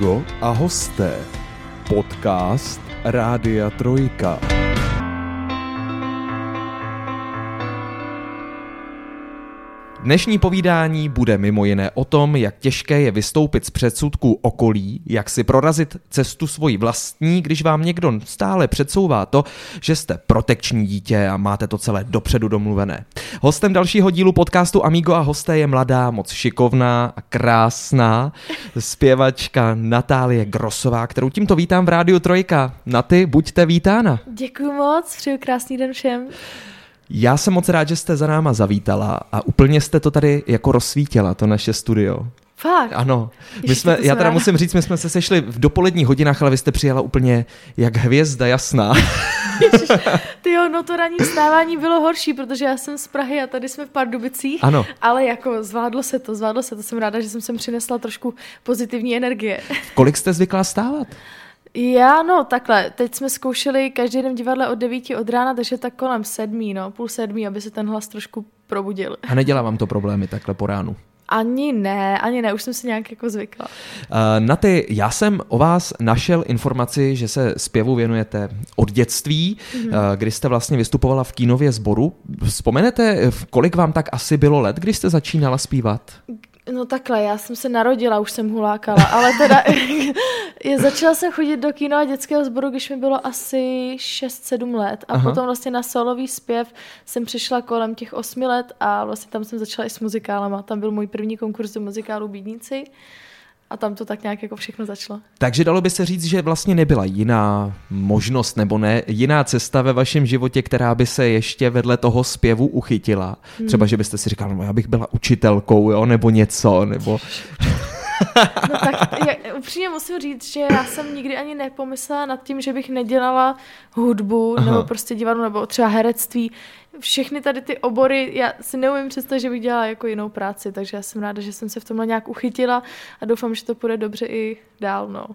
Amigo a hosté. Podcast Rádia Trojka. Dnešní povídání bude mimo jiné o tom, jak těžké je vystoupit z předsudků okolí, jak si prorazit cestu svoji vlastní, když vám někdo stále předsouvá to, že jste protekční dítě a máte to celé dopředu domluvené. Hostem dalšího dílu podcastu Amigo a hosté je mladá, moc šikovná a krásná zpěvačka Natálie Grosová, kterou tímto vítám v Rádiu Trojka. Na ty buďte vítána. Děkuji moc, přeju krásný den všem. Já jsem moc rád, že jste za náma zavítala a úplně jste to tady jako rozsvítila, to naše studio. Fakt? Ano. Ještě My jsme, já teda ráda. musím říct, my jsme se sešli v dopoledních hodinách, ale vy jste přijela úplně jak hvězda jasná. Ty jo, no to ranní vstávání bylo horší, protože já jsem z Prahy a tady jsme v Pardubicích. Ano. Ale jako zvládlo se to, zvládlo se to. Jsem ráda, že jsem sem přinesla trošku pozitivní energie. Kolik jste zvyklá stávat? Já, no takhle, teď jsme zkoušeli každý den divadle od 9 od rána, takže tak kolem sedmí, no, půl sedmí, aby se ten hlas trošku probudil. A nedělá vám to problémy takhle po ránu? Ani ne, ani ne, už jsem si nějak jako zvykla. Uh, na ty, já jsem o vás našel informaci, že se zpěvu věnujete od dětství, mm-hmm. uh, kdy jste vlastně vystupovala v kínově sboru. Vzpomenete, v kolik vám tak asi bylo let, když jste začínala zpívat? No takhle, já jsem se narodila, už jsem hulákala, ale teda je, začala jsem chodit do kino a dětského sboru, když mi bylo asi 6-7 let a Aha. Aha. potom vlastně na solový zpěv jsem přišla kolem těch 8 let a vlastně tam jsem začala i s muzikálama. Tam byl můj první konkurs do muzikálu Bídníci a tam to tak nějak jako všechno začalo. Takže dalo by se říct, že vlastně nebyla jiná možnost nebo ne, jiná cesta ve vašem životě, která by se ještě vedle toho zpěvu uchytila. Třeba, že byste si říkal, no já bych byla učitelkou, jo, nebo něco, nebo... No tak já, upřímně musím říct, že já jsem nikdy ani nepomyslela nad tím, že bych nedělala hudbu Aha. Nebo prostě divadlo nebo třeba herectví. Všechny tady ty obory, já si neumím představit, že bych dělala jako jinou práci, takže já jsem ráda, že jsem se v tomhle nějak uchytila a doufám, že to půjde dobře i dál. No. Uh,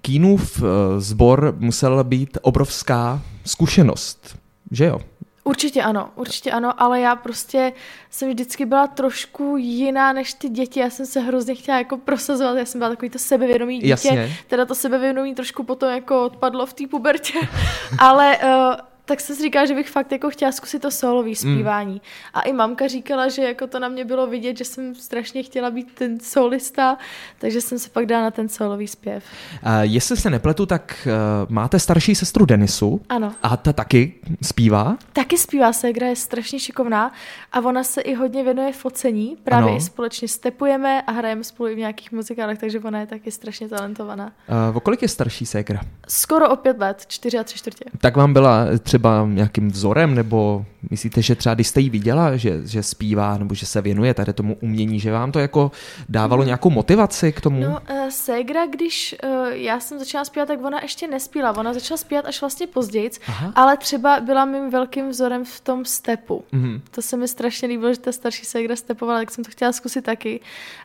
Kínův uh, sbor musel být obrovská zkušenost, že jo? Určitě ano, určitě ano, ale já prostě jsem vždycky byla trošku jiná než ty děti. Já jsem se hrozně chtěla jako prosazovat, já jsem byla takový to sebevědomý dítě. Jasně. Teda to sebevědomí trošku potom jako odpadlo v té pubertě, ale uh, tak jsem si říkala, že bych fakt jako chtěla zkusit to solový zpívání. Mm. A i mamka říkala, že jako to na mě bylo vidět, že jsem strašně chtěla být ten solista, takže jsem se pak dala na ten solový zpěv. Uh, jestli se nepletu, tak uh, máte starší sestru Denisu Ano. a ta taky zpívá. Taky zpívá ségra, je strašně šikovná a ona se i hodně věnuje focení. Právě Ano. i společně stepujeme a hrajeme spolu i v nějakých muzikálech, takže ona je taky strašně talentovaná. Uh, o kolik je starší ségra? Skoro o pět let, čtyři a tři čtvrtě. Tak vám byla třeba nějakým vzorem, nebo myslíte, že třeba když jste jí viděla, že, že zpívá, nebo že se věnuje tady tomu umění, že vám to jako dávalo nějakou motivaci k tomu? No, uh, ségra, když uh, já jsem začala zpívat, tak ona ještě nespíla. Ona začala zpívat až vlastně později, Aha. ale třeba byla mým velkým vzorem v tom stepu. Mhm. To se mi strašně líbilo, že ta starší ségra stepovala, tak jsem to chtěla zkusit taky.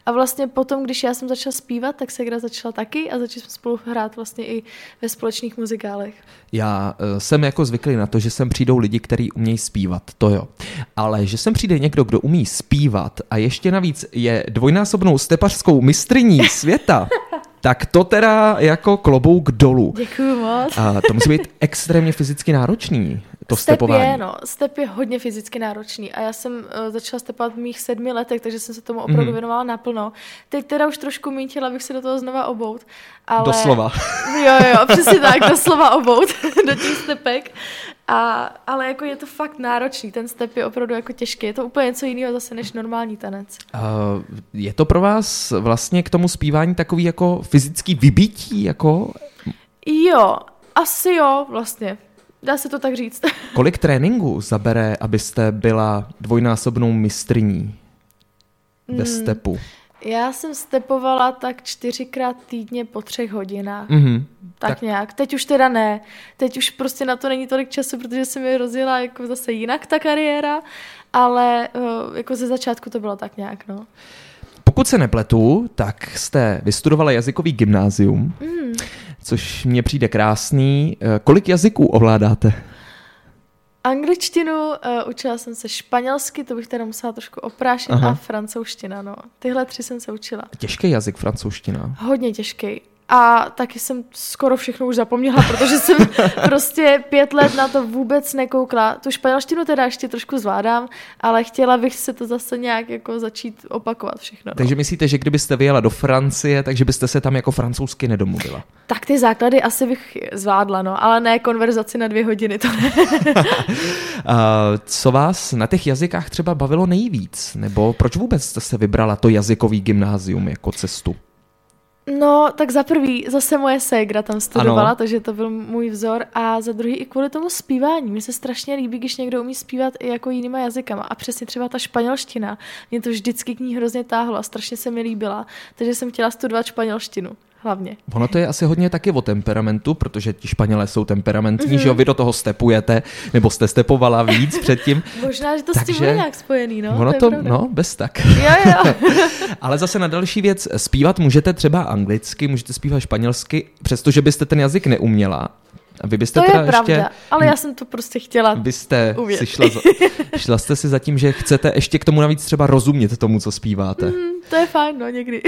A vlastně potom, když já jsem začala zpívat, tak ségra začala taky a začali jsme spolu hrát vlastně i ve společných muzikálech. Já uh, jsem jako zvyklý na to, že sem přijdou lidi, kteří umějí zpívat, to jo. Ale že sem přijde někdo, kdo umí zpívat a ještě navíc je dvojnásobnou stepařskou mistrní světa, tak to teda jako klobouk dolů. Děkuju moc. A to musí být extrémně fyzicky náročný, to Step stepování. je, no, step je hodně fyzicky náročný a já jsem uh, začala stepovat v mých sedmi letech, takže jsem se tomu opravdu mm. věnovala naplno. Teď teda už trošku méně chtěla bych se do toho znova obout. Ale... Doslova. Jo, jo, přesně tak, doslova obout do těch stepek. A, ale jako je to fakt náročný, ten step je opravdu jako těžký. Je to úplně něco jiného zase než normální tanec. Uh, je to pro vás vlastně k tomu zpívání takový jako fyzický vybití, jako Jo, asi jo, vlastně. Dá se to tak říct. kolik tréninku zabere, abyste byla dvojnásobnou mistrní ve stepu? Já jsem stepovala tak čtyřikrát týdně po třech hodinách. Mhm. Tak, Tak- nějak. Teď už teda ne. Teď už prostě na to není tolik času, protože se mi rozjela jako zase jinak ta kariéra, ale uh, jako ze začátku to bylo tak nějak, no. Pokud se nepletu, tak jste vystudovala jazykový gymnázium, Mm. což mně přijde krásný. Eh, Kolik jazyků ovládáte? Angličtinu, uh, učila jsem se španělsky, to bych teda musela trošku oprášit, Aha. a francouzština, no. Tyhle tři jsem se učila. Těžký jazyk francouzština. Hodně těžký. A taky jsem skoro všechno už zapomněla, protože jsem prostě pět let na to vůbec nekoukla. Tu španělštinu teda ještě trošku zvládám, ale chtěla bych se to zase nějak jako začít opakovat všechno. No. Takže myslíte, že kdybyste vyjela do Francie, takže byste se tam jako francouzsky nedomluvila? Tak ty základy asi bych zvládla, no, ale ne konverzaci na dvě hodiny, to ne. Co vás na těch jazykách třeba bavilo nejvíc? Nebo proč vůbec jste se vybrala to jazykový gymnázium jako cestu? No, tak za prvý, zase moje ségra tam studovala, ano. takže to byl můj vzor. A za druhý i kvůli tomu zpívání. Mně se strašně líbí, když někdo umí zpívat i jako jinýma jazykama. A přesně třeba ta španělština. Mě to vždycky k ní hrozně táhlo a strašně se mi líbila. Takže jsem chtěla studovat španělštinu hlavně. Ono to je asi hodně taky o temperamentu, protože ti Španělé jsou temperamentní, mm-hmm. že jo, vy do toho stepujete, nebo jste stepovala víc předtím. Možná, že to Takže, s tím bude nějak spojený, no. Ono to, to no, bez tak. jo, jo. Ale zase na další věc, zpívat můžete třeba anglicky, můžete zpívat španělsky, přestože byste ten jazyk neuměla, a vy byste to teda je pravda, ještě, ale já jsem to prostě chtěla Byste si šla, za, šla jste si za tím, že chcete ještě k tomu navíc třeba rozumět tomu, co zpíváte. Mm, to je fajn, no někdy.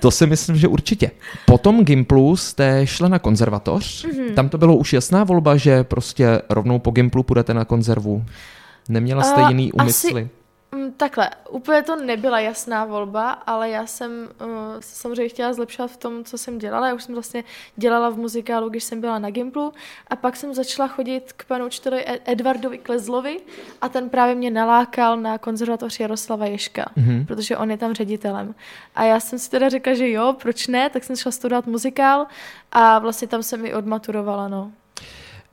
to si myslím, že určitě. Potom Gimplu jste šla na konzervatoř. Mm-hmm. Tam to bylo už jasná volba, že prostě rovnou po Gimplu půjdete na konzervu. Neměla jste uh, jiný úmysly? Asi takhle, úplně to nebyla jasná volba, ale já jsem uh, samozřejmě chtěla zlepšovat v tom, co jsem dělala. Já už jsem vlastně dělala v muzikálu, když jsem byla na Gimplu a pak jsem začala chodit k panu učiteli Edvardovi Klezlovi a ten právě mě nalákal na konzervatoř Jaroslava Ješka, mm-hmm. protože on je tam ředitelem. A já jsem si teda řekla, že jo, proč ne, tak jsem šla studovat muzikál a vlastně tam jsem i odmaturovala, no.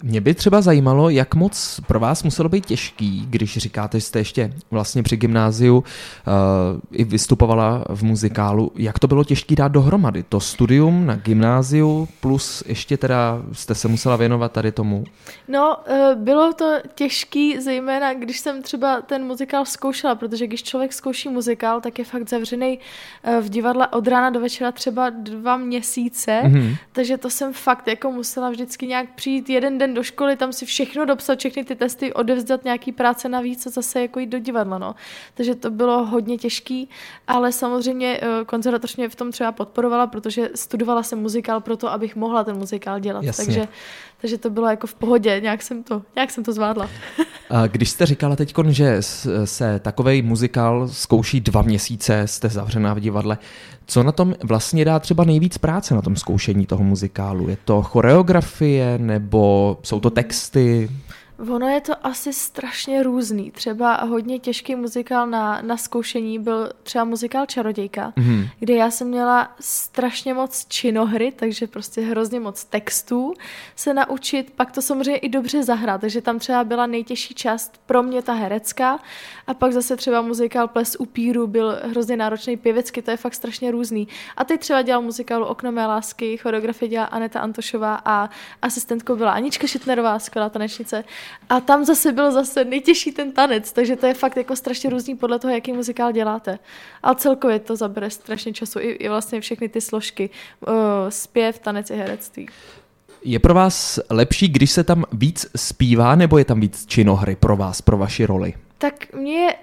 Mě by třeba zajímalo, jak moc pro vás muselo být těžký, když říkáte, že jste ještě vlastně při gymnáziu uh, i vystupovala v muzikálu. Jak to bylo těžké dát dohromady? To studium na gymnáziu plus ještě teda jste se musela věnovat tady tomu? No, uh, bylo to těžký, zejména když jsem třeba ten muzikál zkoušela, protože když člověk zkouší muzikál, tak je fakt zavřený uh, v divadle od rána do večera třeba dva měsíce, mm-hmm. takže to jsem fakt jako musela vždycky nějak přijít jeden den den do školy, tam si všechno dopsat, všechny ty testy, odevzdat nějaký práce navíc a zase jako jít do divadla, no. Takže to bylo hodně těžký, ale samozřejmě eh, konzervatoř mě v tom třeba podporovala, protože studovala jsem muzikál pro to, abych mohla ten muzikál dělat. Jasně. Takže, takže to bylo jako v pohodě, nějak jsem to, nějak jsem to zvládla. A když jste říkala teď, že se takový muzikál zkouší dva měsíce, jste zavřená v divadle, co na tom vlastně dá třeba nejvíc práce na tom zkoušení toho muzikálu? Je to choreografie nebo jsou to texty? Ono je to asi strašně různý. Třeba hodně těžký muzikál na, na zkoušení byl třeba muzikál Čarodějka, mm-hmm. kde já jsem měla strašně moc činohry, takže prostě hrozně moc textů se naučit, pak to samozřejmě i dobře zahrát, takže tam třeba byla nejtěžší část pro mě ta herecká a pak zase třeba muzikál Ples upíru byl hrozně náročný pěvecky, to je fakt strašně různý. A teď třeba dělal muzikálu Okno mé lásky, choreografie dělala Aneta Antošová a asistentkou byla Anička Šitnerová, skvělá tanečnice. A tam zase byl zase nejtěžší ten tanec, takže to je fakt jako strašně různý podle toho, jaký muzikál děláte. Ale celkově to zabere strašně času, i, i vlastně všechny ty složky, uh, zpěv, tanec i herectví. Je pro vás lepší, když se tam víc zpívá, nebo je tam víc činohry pro vás, pro vaši roli? Tak mě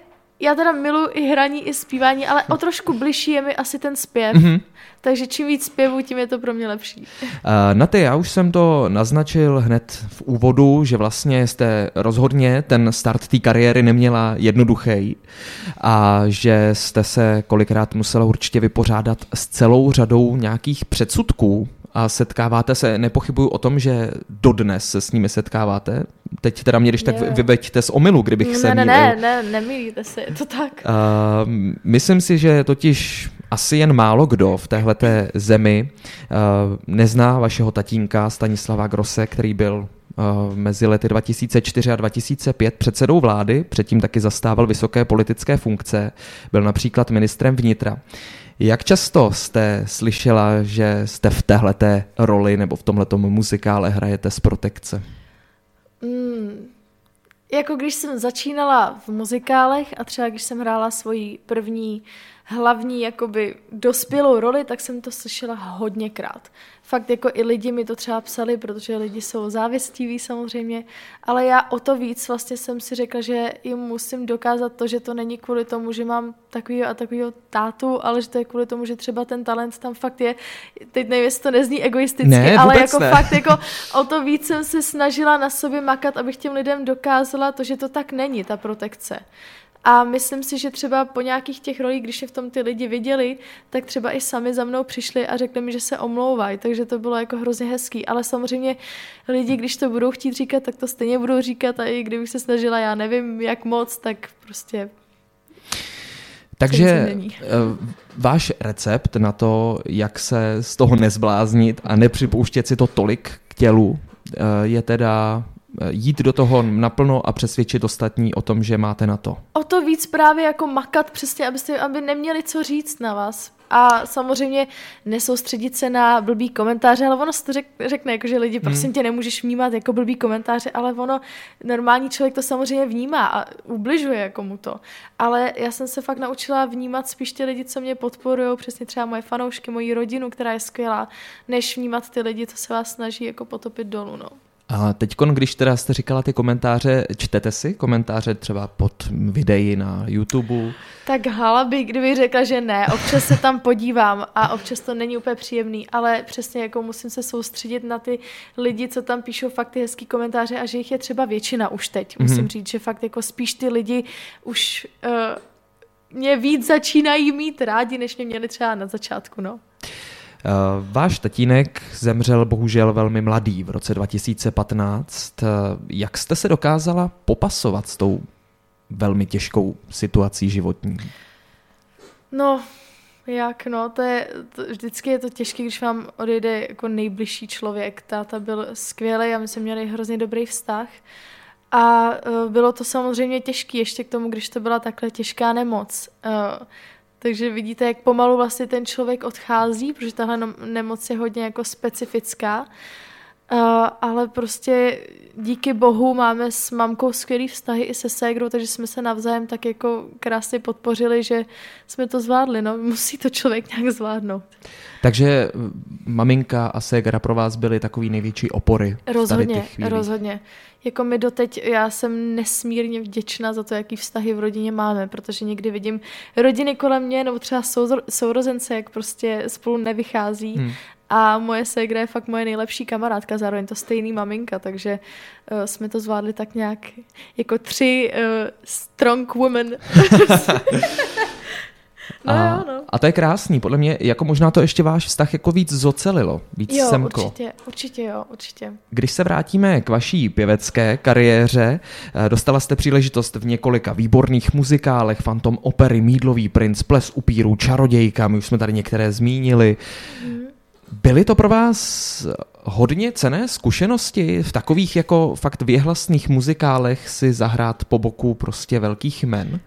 já teda miluji i hraní, i zpívání, ale o trošku bližší je mi asi ten zpěv. Mm-hmm. Takže čím víc zpěvu, tím je to pro mě lepší. Uh, na ty, já už jsem to naznačil hned v úvodu, že vlastně jste rozhodně ten start té kariéry neměla jednoduchý a že jste se kolikrát musela určitě vypořádat s celou řadou nějakých předsudků a setkáváte se, nepochybuju o tom, že dodnes se s nimi setkáváte. Teď teda mě, když tak vyveďte z omilu, kdybych ne, se Ne, ne, ne, nemýlíte se, je to tak. Uh, myslím si, že totiž asi jen málo kdo v téhleté zemi uh, nezná vašeho tatínka Stanislava Grose, který byl uh, mezi lety 2004 a 2005 předsedou vlády, předtím taky zastával vysoké politické funkce, byl například ministrem vnitra. Jak často jste slyšela, že jste v téhleté roli nebo v tomhletom muzikále hrajete z protekce? Mm, jako když jsem začínala v muzikálech a třeba když jsem hrála svoji první hlavní jakoby dospělou roli, tak jsem to slyšela hodněkrát. Fakt jako i lidi mi to třeba psali, protože lidi jsou závistiví samozřejmě, ale já o to víc vlastně jsem si řekla, že jim musím dokázat to, že to není kvůli tomu, že mám takovýho a takovýho tátu, ale že to je kvůli tomu, že třeba ten talent tam fakt je. Teď nevím, jestli to nezní egoisticky, ne, ale jako ne. fakt jako o to víc jsem se snažila na sobě makat, abych těm lidem dokázala to, že to tak není, ta protekce. A myslím si, že třeba po nějakých těch rolích, když je v tom ty lidi viděli, tak třeba i sami za mnou přišli a řekli mi, že se omlouvají, takže to bylo jako hrozně hezký. Ale samozřejmě lidi, když to budou chtít říkat, tak to stejně budou říkat a i kdybych se snažila, já nevím jak moc, tak prostě takže eh, váš recept na to, jak se z toho nezbláznit a nepřipouštět si to tolik k tělu, eh, je teda jít do toho naplno a přesvědčit ostatní o tom, že máte na to. O to víc právě jako makat přesně, abyste, aby neměli co říct na vás. A samozřejmě nesoustředit se na blbý komentáře, ale ono se to řek, řekne, jako, že lidi, prosím hmm. tě, nemůžeš vnímat jako blbý komentáře, ale ono, normální člověk to samozřejmě vnímá a ubližuje jako mu to. Ale já jsem se fakt naučila vnímat spíš ty lidi, co mě podporují, přesně třeba moje fanoušky, moji rodinu, která je skvělá, než vnímat ty lidi, co se vás snaží jako potopit dolů. No. A teď, když teda jste říkala ty komentáře, čtete si komentáře třeba pod videí na YouTube? Tak hala by, kdyby řekla, že ne. Občas se tam podívám a občas to není úplně příjemný, ale přesně jako musím se soustředit na ty lidi, co tam píšou fakt ty hezký komentáře a že jich je třeba většina už teď. Musím mm-hmm. říct, že fakt jako spíš ty lidi už uh, mě víc začínají mít rádi, než mě měli třeba na začátku, no. Eh, váš tatínek zemřel bohužel velmi mladý v roce 2015. Eh, jak jste se dokázala popasovat s tou velmi těžkou situací životní? No, jak no, to je, to, vždycky je to těžké, když vám odejde jako nejbližší člověk. Táta byl skvělý a my jsme měli hrozně dobrý vztah. A uh, bylo to samozřejmě těžké, ještě k tomu, když to byla takhle těžká nemoc. Uh, takže vidíte, jak pomalu vlastně ten člověk odchází, protože tahle nemoc je hodně jako specifická. Uh, ale prostě díky bohu máme s mamkou skvělý vztahy i se ségrou, takže jsme se navzájem tak jako krásně podpořili, že jsme to zvládli. No, musí to člověk nějak zvládnout. Takže maminka a ségra pro vás byly takový největší opory. Rozhodně, rozhodně. Jako my doteď, já jsem nesmírně vděčná za to, jaký vztahy v rodině máme, protože někdy vidím rodiny kolem mě, nebo třeba sourozence, jak prostě spolu nevychází hmm. A moje ségra je fakt moje nejlepší kamarádka, zároveň to stejný maminka, takže uh, jsme to zvládli tak nějak jako tři uh, strong women. No a, jo, no. a to je krásný, podle mě jako možná to ještě váš vztah jako víc zocelilo, víc jo, semklo. určitě, určitě jo, určitě. Když se vrátíme k vaší pěvecké kariéře, eh, dostala jste příležitost v několika výborných muzikálech, Phantom opery, Mídlový princ, Ples upíru, Čarodějka, my už jsme tady některé zmínili. Mm. Byly to pro vás hodně cené zkušenosti v takových jako fakt věhlasných muzikálech si zahrát po boku prostě velkých men?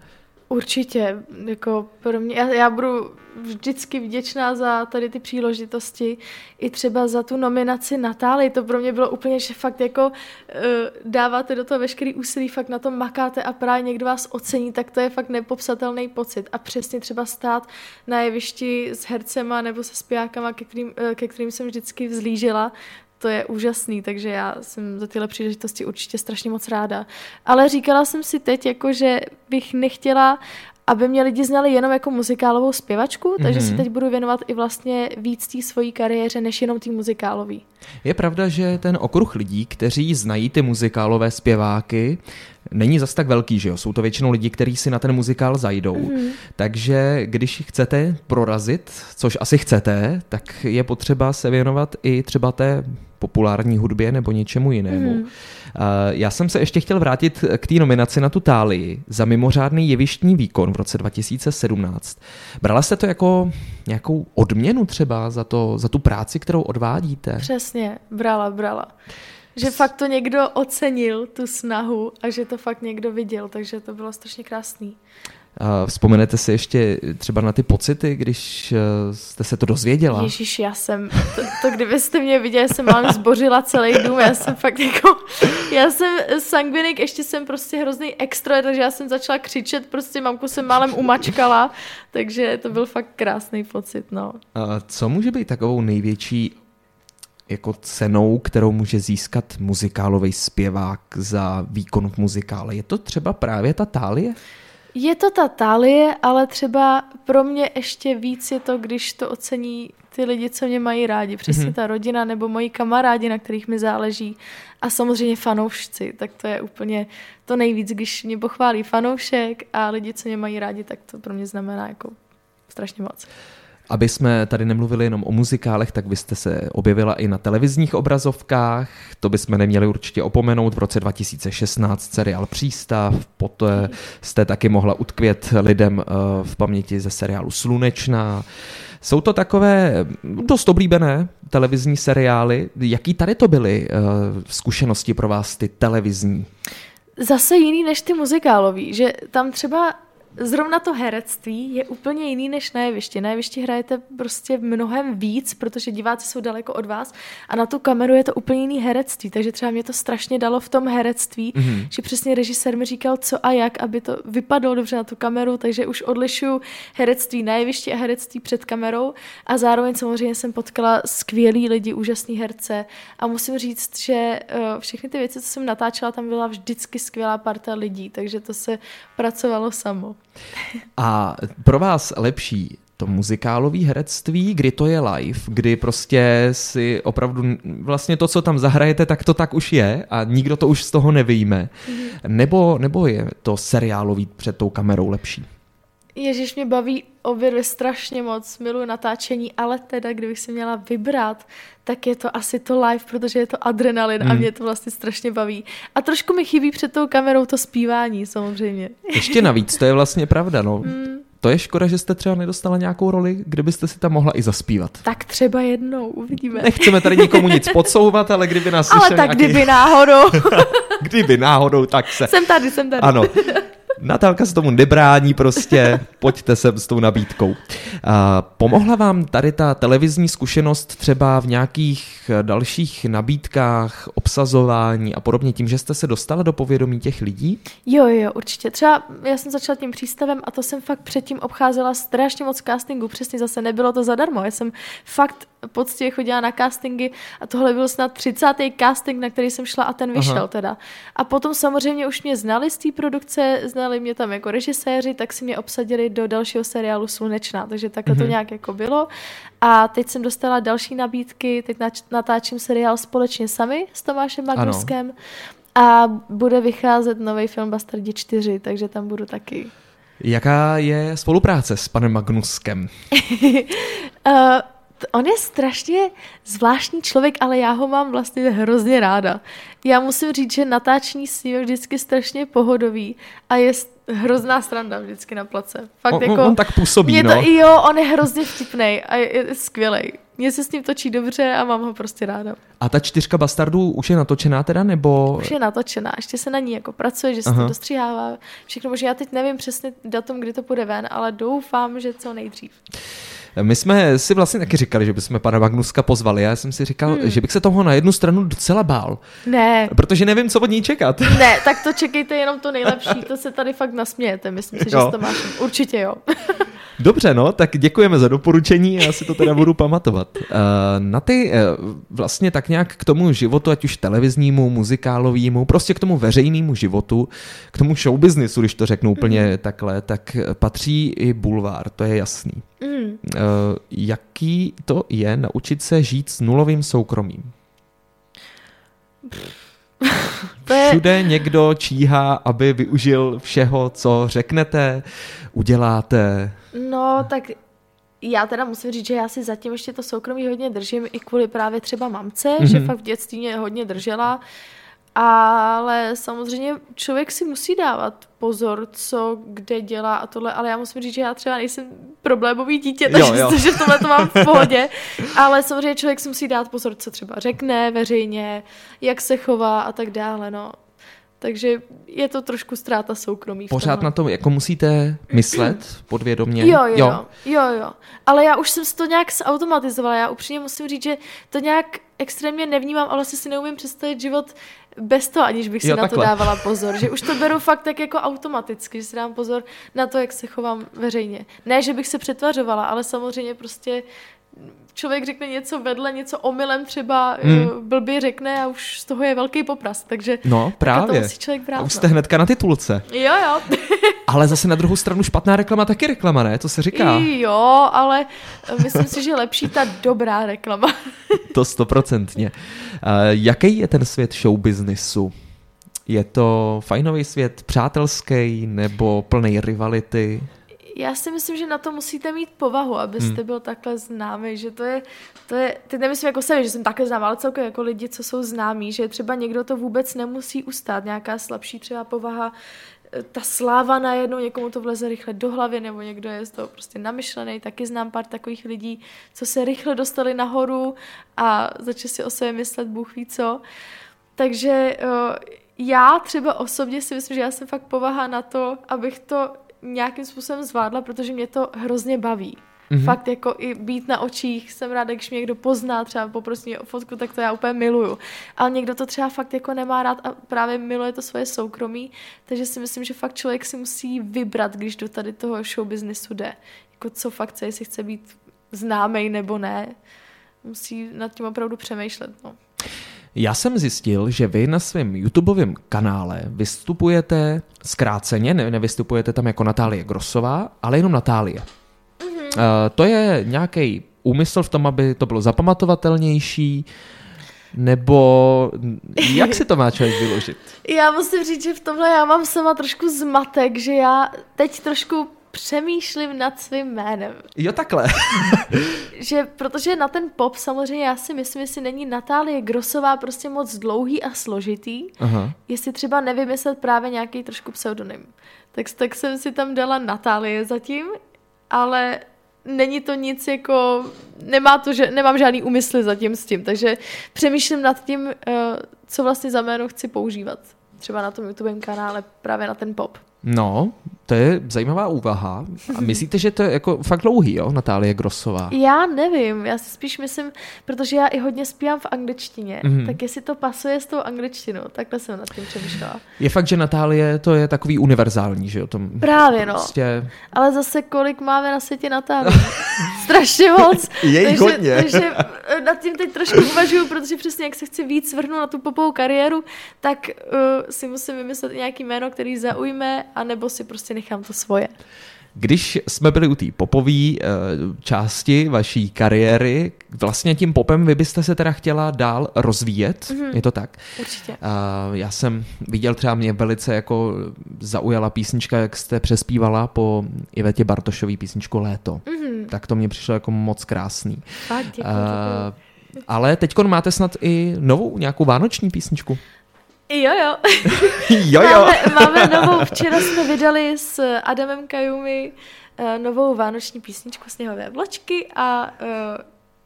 Určitě, jako pro mě, já, já budu vždycky vděčná za tady ty příležitosti, i třeba za tu nominaci Natály, to pro mě bylo úplně, že fakt jako uh, dáváte do toho veškerý úsilí, fakt na tom makáte a právě někdo vás ocení, tak to je fakt nepopsatelný pocit. A přesně třeba stát na jevišti s hercema nebo se zpěvákama, ke kterým, uh, ke kterým jsem vždycky vzlížela, to je úžasný, takže já jsem za tyhle příležitosti určitě strašně moc ráda. Ale říkala jsem si teď, jako, že bych nechtěla, aby mě lidi znali jenom jako muzikálovou zpěvačku, takže mm-hmm. se teď budu věnovat i vlastně víc té svojí kariéře, než jenom tý muzikálový. Je pravda, že ten okruh lidí, kteří znají ty muzikálové zpěváky, není zas tak velký, že jo? Jsou to většinou lidi, kteří si na ten muzikál zajdou. Mm-hmm. Takže když chcete prorazit, což asi chcete, tak je potřeba se věnovat i třeba té populární hudbě nebo něčemu jinému. Mm. Já jsem se ještě chtěl vrátit k té nominaci na tu Tálii za mimořádný jevištní výkon v roce 2017. Brala jste to jako nějakou odměnu třeba za, to, za tu práci, kterou odvádíte? Přesně, brala, brala. Že fakt to někdo ocenil, tu snahu, a že to fakt někdo viděl, takže to bylo strašně krásný. Vzpomenete si ještě třeba na ty pocity, když eh, jste se to dozvěděla? Ježíš, já jsem, to, to kdybyste mě viděli, jsem mám zbořila celý dům, já jsem fakt jako, já jsem sangvinik, ještě jsem prostě hrozný extra, takže já jsem začala křičet, prostě mamku jsem málem umačkala, takže to byl fakt krásný pocit, no. A co může být takovou největší jako cenou, kterou může získat muzikálový zpěvák za výkon v muzikále? Je to třeba právě ta tálie? Je to ta talie, ale třeba pro mě ještě víc je to, když to ocení ty lidi, co mě mají rádi. Přesně mm-hmm. ta rodina nebo moji kamarádi, na kterých mi záleží. A samozřejmě fanoušci, tak to je úplně to nejvíc, když mě pochválí fanoušek a lidi, co mě mají rádi, tak to pro mě znamená jako strašně moc. Aby jsme tady nemluvili jenom o muzikálech, tak byste se objevila i na televizních obrazovkách. To bychom neměli určitě opomenout. V roce 2016 seriál Přístav, poté jste taky mohla utkvět lidem eh, v paměti ze seriálu Slunečná. Jsou to takové dost oblíbené televizní seriály. Jaký tady to byly uh, zkušenosti pro vás ty televizní? Zase jiný než ty muzikálový, že tam třeba zrovna to herectví je úplně jiný než na jevišti. Na jevišti hrajete prostě mnohem víc, protože diváci jsou daleko od vás a na tu kameru je to úplně jiný herectví, takže třeba mě to strašně dalo v tom herectví, mm-hmm. že přesně režisér mi říkal co a jak, aby to vypadalo dobře na tu kameru, takže už odlišuju herectví na jevišti a herectví před kamerou a zároveň samozřejmě jsem potkala skvělý lidi, úžasný herce a musím říct, že uh, všechny ty věci, co jsem natáčela, tam byla vždycky skvělá parta lidí, takže to se pracovalo samo. A pro vás lepší to muzikálové herectví, kdy to je live, kdy prostě si opravdu vlastně to, co tam zahrajete, tak to tak už je a nikdo to už z toho nevyjme. Mm-hmm. Nebo, nebo je to seriálový před tou kamerou lepší? Ježíš mě baví obě dvě strašně moc, miluji natáčení, ale teda, kdybych si měla vybrat, tak je to asi to live, protože je to adrenalin hmm. a mě to vlastně strašně baví. A trošku mi chybí před tou kamerou to zpívání samozřejmě. Ještě navíc, to je vlastně pravda, no. Hmm. To je škoda, že jste třeba nedostala nějakou roli, kde byste si tam mohla i zaspívat. Tak třeba jednou, uvidíme. Nechceme tady nikomu nic podsouvat, ale kdyby nás Ale tak nějaký... kdyby náhodou. kdyby náhodou, tak se... Jsem tady, jsem tady. Ano. Natálka se tomu nebrání prostě, pojďte sem s tou nabídkou. A pomohla vám tady ta televizní zkušenost třeba v nějakých dalších nabídkách, obsazování a podobně tím, že jste se dostala do povědomí těch lidí? Jo, jo, určitě. Třeba já jsem začala tím přístavem a to jsem fakt předtím obcházela strašně moc castingu. Přesně zase nebylo to zadarmo. Já jsem fakt poctivě chodila na castingy a tohle byl snad 30. casting, na který jsem šla a ten vyšel Aha. teda. A potom samozřejmě už mě znali z té produkce, znali mě tam jako režiséři, tak si mě obsadili do dalšího seriálu Slunečná, takže takhle mm-hmm. to mhm. nějak jako bylo. A teď jsem dostala další nabídky, teď natáčím seriál společně sami s Tomášem Magnuskem a bude vycházet nový film Bastardi 4, takže tam budu taky. Jaká je spolupráce s panem Magnuskem? uh, on je strašně zvláštní člověk, ale já ho mám vlastně hrozně ráda. Já musím říct, že natáčení s ním je vždycky strašně pohodový a je hrozná stranda vždycky na place. Fakt on, jako, on tak působí, to, no. Jo, on je hrozně vtipný a je, je skvělej. Mně se s ním točí dobře a mám ho prostě ráda. A ta čtyřka bastardů už je natočená teda, nebo? Už je natočená, ještě se na ní jako pracuje, že se Aha. to dostříhává. Všechno možná, já teď nevím přesně datum, kdy to půjde ven, ale doufám, že co nejdřív. My jsme si vlastně taky říkali, že bychom pana Magnuska pozvali. Já jsem si říkal, hmm. že bych se toho na jednu stranu docela bál. Ne. Protože nevím, co od ní čekat. Ne, tak to čekejte jenom to nejlepší, to se tady fakt nasmějete. Myslím si, že to máš. Určitě jo. Dobře, no, tak děkujeme za doporučení, já si to teda budu pamatovat. Uh, na ty uh, vlastně tak nějak k tomu životu, ať už televiznímu, muzikálovému, prostě k tomu veřejnému životu, k tomu showbiznisu, když to řeknu úplně mm. takhle, tak patří i bulvár, to je jasný. Mm. Uh, jaký to je naučit se žít s nulovým soukromím? Všude někdo číhá, aby využil všeho, co řeknete, uděláte. No, tak já teda musím říct, že já si zatím ještě to soukromí hodně držím, i kvůli právě třeba mamce, mm-hmm. že fakt v dětství mě hodně držela. Ale samozřejmě člověk si musí dávat pozor, co kde dělá a tohle, ale já musím říct, že já třeba nejsem problémový dítě, takže jo, jo. že tohle to mám v pohodě, ale samozřejmě člověk si musí dát pozor, co třeba řekne veřejně, jak se chová a tak dále, no. Takže je to trošku ztráta soukromí. Pořád na to jako musíte myslet podvědomě? Jo, jo, jo, jo, jo. Ale já už jsem si to nějak zautomatizovala. Já upřímně musím říct, že to nějak extrémně nevnímám, ale vlastně si neumím představit život bez toho, aniž bych si Jo, na takhle. to dávala pozor. Že už to beru fakt tak jako automaticky, že si dám pozor na to, jak se chovám veřejně. Ne, že bych se přetvařovala, ale samozřejmě prostě člověk řekne něco vedle, něco omylem třeba Hmm. hmm. blbě řekne a už z toho je velký popras. Takže No, jako to právě. musí člověk brát. A už no. jste hnedka na titulce. Jo, jo. Ale zase na druhou stranu špatná reklama taky reklama, ne? To se říká. Jo, ale myslím si, že lepší ta dobrá reklama. To stoprocentně. Uh, jaký je ten svět show businessu? Je to fajnový svět, přátelský nebo plný rivality? Já si myslím, že na to musíte mít povahu, abyste Hmm. byl takhle známý, že to je, to je, teď nemyslím jako sebe, že jsem takhle známá, ale celkově jako lidi, co jsou známí, že třeba někdo to vůbec nemusí ustát, nějaká slabší třeba povaha, eh, ta sláva najednou, někomu to vleze rychle do hlavy, nebo někdo je z toho prostě namyšlený, taky znám pár takových lidí, co se rychle dostali nahoru a začali si o sobě myslet, Bůh ví co. Takže uh, já třeba osobně si myslím, že já jsem fakt povaha na to, abych to nějakým způsobem zvládla, protože mě to hrozně baví. Mhm. Mm-hmm. Fakt jako i být na očích, jsem ráda, když mě někdo pozná, třeba poprosí mě o fotku, tak to já úplně miluju. Ale někdo to třeba fakt jako nemá rád a právě miluje to svoje soukromí, takže si myslím, že fakt člověk si musí vybrat, když do tady toho show businessu jde. Jako co fakt chce, jestli chce být známej nebo ne. Musí nad tím opravdu přemýšlet. No. Já jsem zjistil, že vy na svém YouTubeovém kanále vystupujete zkráceně, ne, nevystupujete tam jako Natálie Grosová, ale jenom Natálie. Mm-hmm. Uh, to je nějaký úmysl v tom, aby to bylo zapamatovatelnější, nebo jak si to má člověk vyložit? Já musím říct, že v tomhle já mám sama trošku zmatek, že já teď trošku přemýšlím nad svým jménem. Jo, takhle. Že, protože na ten pop samozřejmě já si myslím, jestli není Natálie Grosová prostě moc dlouhý a složitý, Aha. jestli třeba nevymyslet právě nějaký trošku pseudonym. Tak, tak jsem si tam dala Natálie zatím, ale není to nic jako, nemá to, že, nemám žádný úmysly zatím s tím, takže přemýšlím nad tím, uh, co vlastně za jméno chci používat. Třeba na tom YouTube kanále, právě na ten pop. No, to je zajímavá úvaha. A myslíte, že to je jako fakt dlouhý, jo, Natálie Grosová? Já nevím, já si spíš myslím, protože já i hodně zpívám v angličtině, Mhm. mm-hmm. tak jestli to pasuje s tou angličtinou, takhle jsem nad tím přemýšlela. Je fakt, že Natálie to je takový univerzální, že jo? To Právě no, prostě... ale zase kolik máme na světě Natálí? Strašně moc. Je jich takže, hodně. takže eh, nad tím teď trošku uvažuju, protože přesně jak se chci víc svrhnout na tu popovou kariéru, tak uh, si musím vymyslet nějaký jméno, který zaujme, anebo si prostě nechám to svoje. Když jsme byli u té popové eh, části vaší kariéry, vlastně tím popem vy byste se teda chtěla dál rozvíjet, mm-hmm. je to tak? Určitě. Uh, já jsem viděl třeba mě velice jako zaujala písnička, jak jste přespívala po Ivetě Bartošové písničku Léto. Mhm. Tak to mě přišlo jako moc krásný. Fakt, děkuji, děkuji. Uh, ale teď máte snad i novou nějakou vánoční písničku. Jo, jo. jo, Máme, máme novou, včera jsme vydali s Adamem Kajumi eh, novou vánoční písničku Sněhové vločky a eh,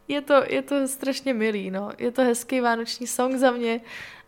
je to, je to strašně milý, no. Je to hezký vánoční song za mě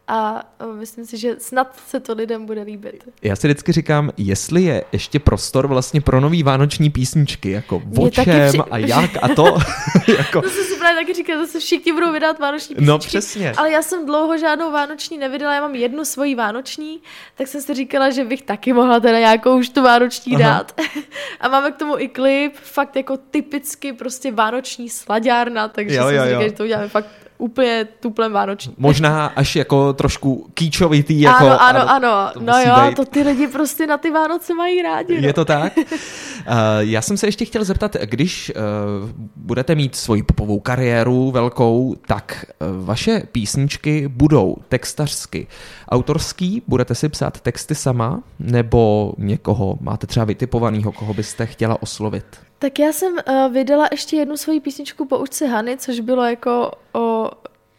a eh, myslím si, že snad se to lidem bude líbit. Já si vždycky říkám, jestli je ještě prostor vlastně pro nový vánoční písničky, jako o čem při- a jak a to. jako, To jsem si právě taky říkala, zase všichni budou vydat vánoční písničky. no přesně. Ale já jsem dlouho žádnou vánoční nevydala, já mám jednu svoji vánoční, tak jsem si říkala, že bych taky mohla teda nějakou už tu vánoční Aha. dát. A máme k tomu i klip, fakt jako typicky prostě vánoční slaďárna, takže Jo, jsem jo, si říkala, jo. že to uděláme fakt úplně tuplem vánoční. Možná až jako trošku kýčovitý. Jako, ano, ano, ano, to no jo, být. to ty lidi prostě na ty Vánoce mají rádi. No. Je to tak? Uh, já jsem se ještě chtěl zeptat, když uh, budete mít svoji popovou kariéru velkou, tak uh, vaše písničky budou textařsky autorský, budete si psát texty sama, nebo někoho máte třeba vytipovaného, koho byste chtěla oslovit? Tak já jsem uh, vydala ještě jednu svoji písničku po učce Hany, což bylo jako o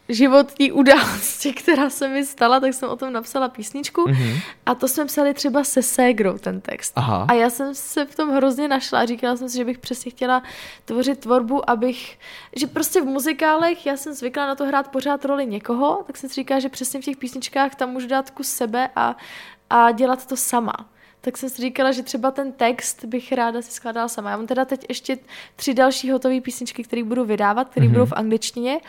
životní události, která se mi stala, tak jsem o tom napsala písničku mm-hmm. a to jsme psali třeba se Ségrou, ten text. Aha. A já jsem se v tom hrozně našla a říkala jsem si, že bych přesně chtěla tvořit tvorbu, abych, že prostě v muzikálech já jsem zvyklá na to hrát pořád roli někoho, tak jsem si říkala, že přesně v těch písničkách tam můžu dát kus sebe a, a dělat to sama tak jsem si říkala, že třeba ten text bych ráda si skládala sama. Já mám teda teď ještě tři další hotové písničky, které budu vydávat, které mm-hmm. budou v angličtině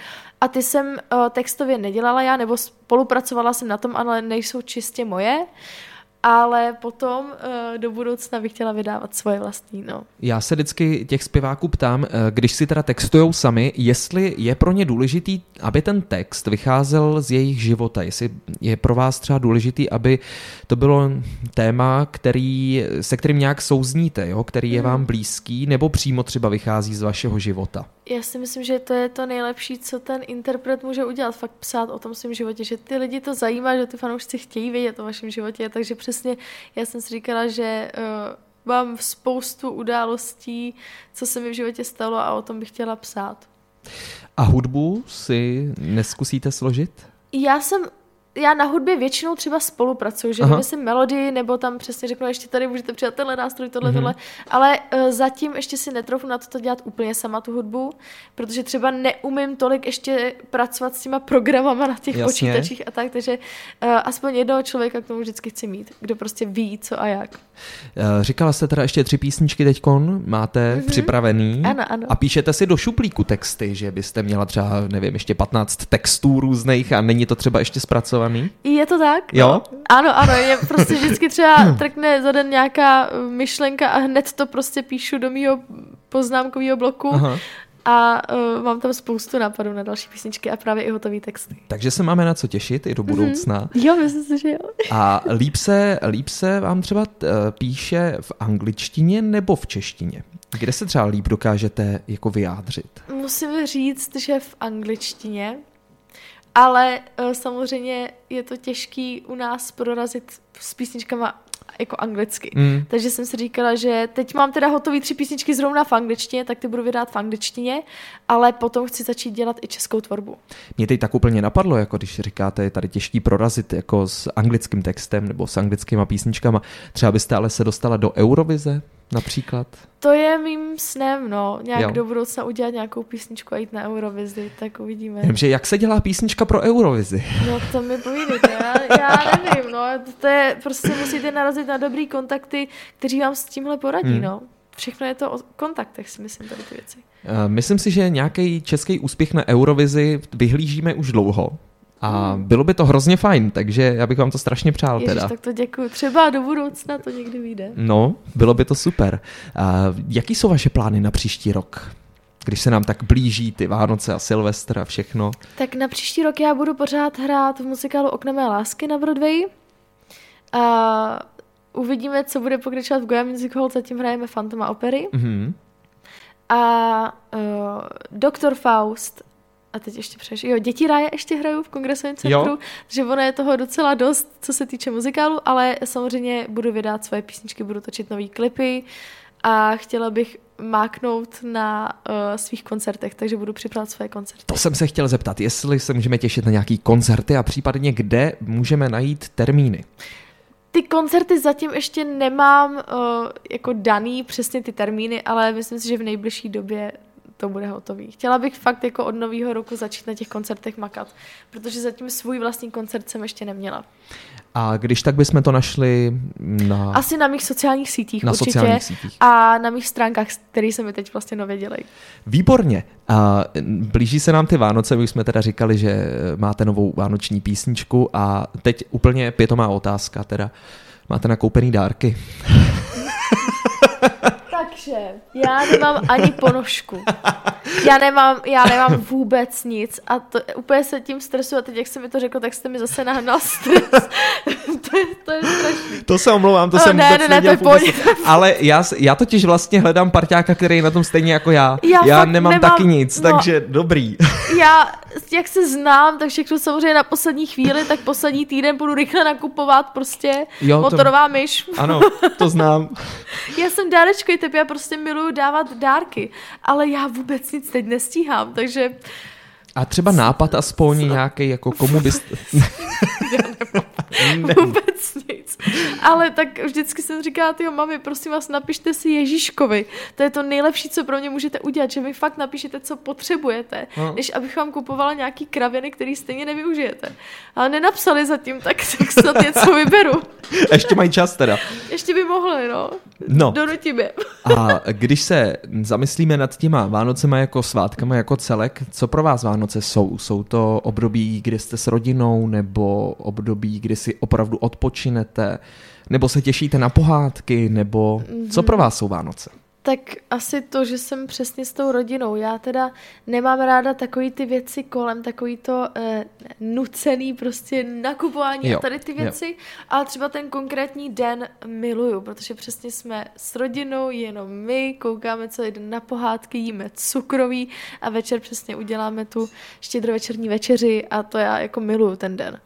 a ty jsem uh, textově nedělala já, nebo spolupracovala jsem na tom, ale nejsou čistě moje ale potom uh, do budoucna bych chtěla vydávat svoje vlastní. No. Já se vždycky těch zpěváků ptám, eh, když si teda textujou sami, jestli je pro ně důležitý, aby ten text vycházel z jejich života, jestli je pro vás třeba důležitý, aby to bylo téma, který, se kterým nějak souzníte, jo? který je hmm. vám blízký, nebo přímo třeba vychází z vašeho života. Já si myslím, že to je to nejlepší, co ten interpret může udělat, fakt psát o tom svém životě, že ty lidi to zajímá, že ty fanoušci chtějí vědět o vašem životě, takže přesně já jsem si říkala, že uh, mám spoustu událostí, co se mi v životě stalo a o tom bych chtěla psát. A hudbu si neskusíte složit? Já jsem já na hudbě většinou třeba spolupracuju, že vymyslím melodii, nebo tam přesně řeknu, ještě tady můžete přidat tenhle nástroj, tohle, mm-hmm. tohle, ale uh, zatím ještě si netrochu na to, to dělat úplně sama tu hudbu, protože třeba neumím tolik ještě pracovat s těma programama na těch Jasně. počítačích a tak, takže uh, aspoň jednoho člověka k tomu vždycky chci mít, kdo prostě ví, co a jak. Uh, říkala jste teda ještě tři písničky teďkon, máte mm-hmm. připravený ano, ano. a píšete si do šuplíku texty, že byste měla třeba, nevím, ještě 15 textů různých a není to třeba ještě zpracované zpracovaný? Je to tak? Jo? No. Ano, ano, je prostě vždycky třeba trkne za den nějaká myšlenka a hned to prostě píšu do mýho poznámkového bloku Aha a uh, mám tam spoustu nápadů na další písničky a právě i hotové texty. Takže se máme na co těšit i do mhm. budoucna. Mm-hmm. Jo, myslím si, že jo. a líp se, líp se vám třeba uh, píše v angličtině nebo v češtině? Kde se třeba líp dokážete jako vyjádřit? Musím říct, že v angličtině, ale uh, samozřejmě je to těžký u nás prorazit s písničkama jako anglicky. Mm. Takže jsem si říkala, že teď mám teda hotový tři písničky zrovna v angličtině, tak ty budu vydat v angličtině, ale potom chci začít dělat i českou tvorbu. Mě teď tak úplně napadlo, jako když říkáte, je tady těžký prorazit jako s anglickým textem nebo s anglickýma písničkama. Třeba byste ale se dostala do Eurovize? Například? To je mým snem, no. Nějak jo. do budoucna udělat nějakou písničku a jít na Eurovizi, tak uvidíme. Vím, že jak se dělá písnička pro Eurovizi? No to mi povídejte, já, já nevím, no. To je, prostě musíte narazit na dobrý kontakty, kteří vám s tímhle poradí, hmm. no. Všechno je to o kontaktech, si myslím, tady ty věci. Uh, myslím si, že nějaký český úspěch na Eurovizi vyhlížíme už dlouho. A hmm. bylo by to hrozně fajn, takže já bych vám to strašně přál Ježiš, teda. tak to děkuji. Třeba do budoucna to někdy vyjde. No, bylo by to super. A jaký jsou vaše plány na příští rok? Když se nám tak blíží ty Vánoce a Silvestr a všechno. Tak na příští rok já budu pořád hrát v muzikálu Okna mé lásky na Broadway. A uvidíme, co bude pokračovat v Goya Music Hall, zatím hrajeme Fantoma opery. Mm-hmm. A uh, Doktor Faust a teď ještě přeš, jo, děti ráje ještě hrajou v kongresovém centru, jo. že ono je toho docela dost, co se týče muzikálu, ale samozřejmě budu vydat svoje písničky, budu točit nové klipy a chtěla bych máknout na uh, svých koncertech, takže budu připravovat své koncerty. To jsem se chtěl zeptat, jestli se můžeme těšit na nějaký koncerty a případně kde můžeme najít termíny. Ty koncerty zatím ještě nemám uh, jako daný přesně ty termíny, ale myslím si, že v nejbližší době to bude hotový. Chtěla bych fakt jako od nového roku začít na těch koncertech makat, protože zatím svůj vlastní koncert jsem ještě neměla. A když tak bychom to našli na... Asi na mých sociálních sítích na určitě. Sociálních sítích. A na mých stránkách, které se mi teď vlastně nově dělají. Výborně. A blíží se nám ty Vánoce, my jsme teda říkali, že máte novou vánoční písničku a teď úplně pětomá otázka, teda máte nakoupený dárky? Takže já nemám ani ponožku. Já nemám, já nemám vůbec nic a to, úplně se tím stresu a teď, jak jsi mi to řekl, tak jste mi zase nahnal stres. to, je, to je strašný. To se omlouvám, to no, jsem ne, vůbec ne, ne, to je Ale já, já totiž vlastně hledám parťáka, který je na tom stejně jako já. Já, já nemám, nemám taky nic, no, takže dobrý. já, jak se znám, tak všechno samozřejmě na poslední chvíli, tak poslední týden budu rychle nakupovat prostě jo, motorová to... myš. Ano, to znám. já jsem dárečkový typ, já prostě miluju dávat dárky, ale já vůbec nic teď nestíhám, takže A třeba nápad aspoň nějaký, jako komu bys... ne. Vůbec nic. Ale tak vždycky jsem říkala, ty mami, prosím vás, napište si Ježíškovi. To je to nejlepší, co pro mě můžete udělat, že mi fakt napíšete, co potřebujete, no. než abych vám kupovala nějaký kraviny, který stejně nevyužijete. Ale nenapsali zatím, tak, tak snad něco vyberu. Ještě mají čas teda. Ještě by mohli, no. No. Donutím je. A když se zamyslíme nad těma Vánocema jako svátkama jako celek, co pro vás Vánoce jsou? Jsou to období, kdy jste s rodinou, nebo období, kdy si opravdu odpočinete, nebo se těšíte na pohádky, nebo co pro vás jsou Vánoce? Tak asi to, že jsem přesně s tou rodinou. Já teda nemám ráda takový ty věci kolem, takový to eh, nucený prostě nakupování jo, a tady ty věci, jo. ale třeba ten konkrétní den miluju, protože přesně jsme s rodinou, jenom my, koukáme celý den na pohádky, jíme cukroví a večer přesně uděláme tu štědrovečerní večeři a to já jako miluju ten den.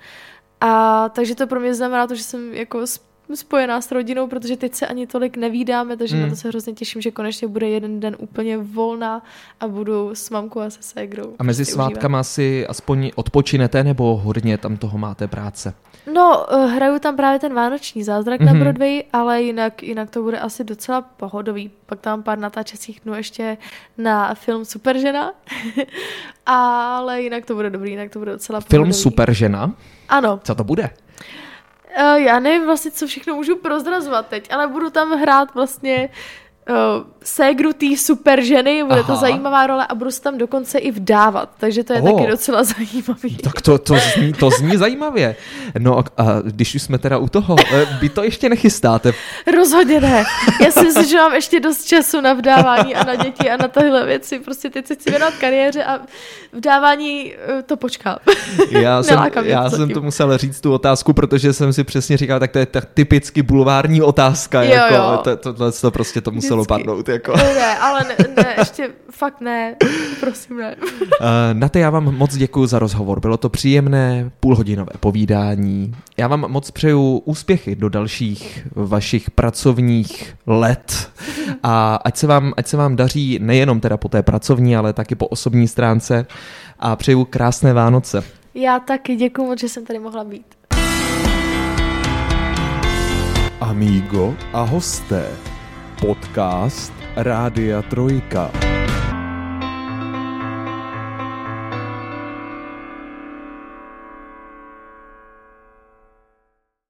A takže to pro mě znamená to, že jsem jako spojená s rodinou, protože teď se ani tolik nevídáme, takže mm. na to se hrozně těším, že konečně bude jeden den úplně volná a budu s mamkou a se ségrou. A mezi svátkama užívat. si aspoň odpočinete nebo hodně tam toho máte práce? No, eh, hraju tam právě ten vánoční zázrak mm-hmm. na mhm. Broadway, ale jinak, jinak to bude asi docela pohodový. Pak tam pár natáčecích dnů ještě na film Superžena, ale jinak to bude dobrý, jinak to bude docela pohodový. Film Superžena? Ano. Co to bude? Uh, já nevím vlastně, co všechno můžu prozrazovat teď, ale budu tam hrát vlastně uh, ségru té super ženy, bude Aha. to zajímavá role a budu se tam dokonce i vdávat, takže to je oh. taky docela zajímavý. Tak to, to, zní, to zní zajímavě. No a když už jsme teda u toho, eh, vy to ještě nechystáte? Rozhodně ne. Já si myslím, že mám ještě dost času na vdávání a na děti a na tyhle věci. Prostě teď se chci věnovat kariéře a vdávání eh, to počká. Já jsem, já jsem to musel říct tu otázku, protože jsem si přesně říkal, tak to je tak typicky bulvární otázka. Jo, jako, jo. To, to, to, to prostě to muselo Vždycky. padnout. Jako. Ne, ale ne, ne, ještě fakt ne, prosím ne. Uh, Nate, já vám moc děkuji za rozhovor. Bylo to příjemné půlhodinové povídání. Já vám moc přeju úspěchy do dalších vašich pracovních let a ať se vám, ať se vám daří nejenom teda po té pracovní, ale taky po osobní stránce a přeju krásné Vánoce. Já taky děkuji moc, že jsem tady mohla být. Amigo a hosté. Podcast Rádia Trojka.